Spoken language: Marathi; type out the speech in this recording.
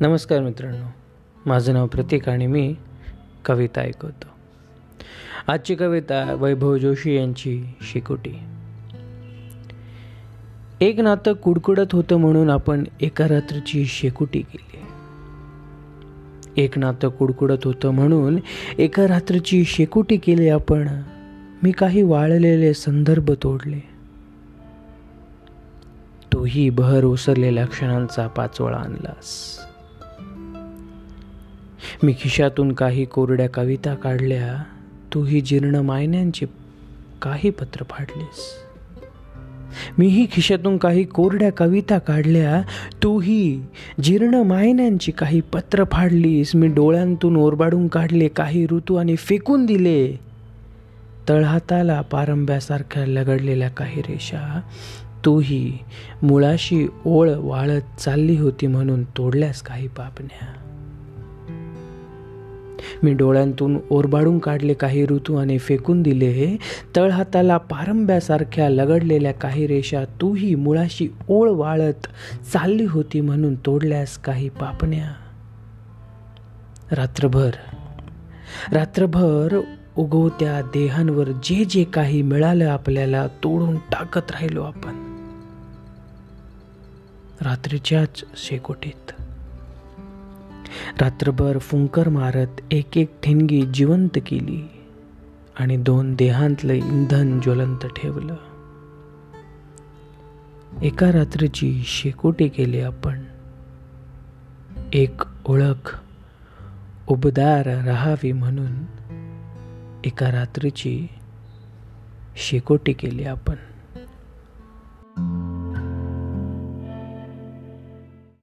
नमस्कार मित्रांनो. माझं नाव प्रतीक आणि मी कविता ऐकवतो. आजची कविता वैभव जोशी यांची शिकोटी. एक नातं कुडकुडत होतं म्हणून आपण एका रात्रीची शेकुटी केली. एक नातं कुडकुडत होतं म्हणून एका रात्रीची शेकुटी केली आपण. मी काही वाळलेले संदर्भ तोडले. तूही बहर ओसरलेल्या क्षणांचा पाचोळा आणलास. मी खिशातून काही कोरड्या कविता काढल्या तूही जीर्ण मायन्यांची काही पत्र फाडलीस. मीही खिशातून काही कोरड्या कविता काढल्या तूही जीर्ण मायन्यांची काही पत्र फाडलीस. मी डोळ्यांतून ओरबाडून काढले काही ऋतू आणि फेकून दिले. तळहाताला पारंब्यासारख्या लगडलेल्या काही रेषा तूही मुळाशी ओळ वाळत चालली होती म्हणून तोडल्यास काही पापण्या मी डोळ्यांतून ओरबाडून काढले काही ऋतू आणि फेकून दिले तळहाताला पारंब्यासारख्या लगडलेल्या काही रेषा तूही मुळाशी ओळ वाळत चालली होती म्हणून तोडल्यास काही पापण्या रात्रभर रात्रभर उगवत्या देहांवर जे जे काही मिळालं आपल्याला तोडून टाकत राहिलो आपण. रात्रीच्याच शेकोटीत. रात्रभर फुंकर मारत एक एक ठिणगी जिवंत केली आणि दोन देहांतलं इंधन ज्वलंत ठेवलं. एका रात्रीची शेकोटी केली आपण. एक ओळख उबदार राहावी म्हणून एका रात्रीची शेकोटी केली आपण.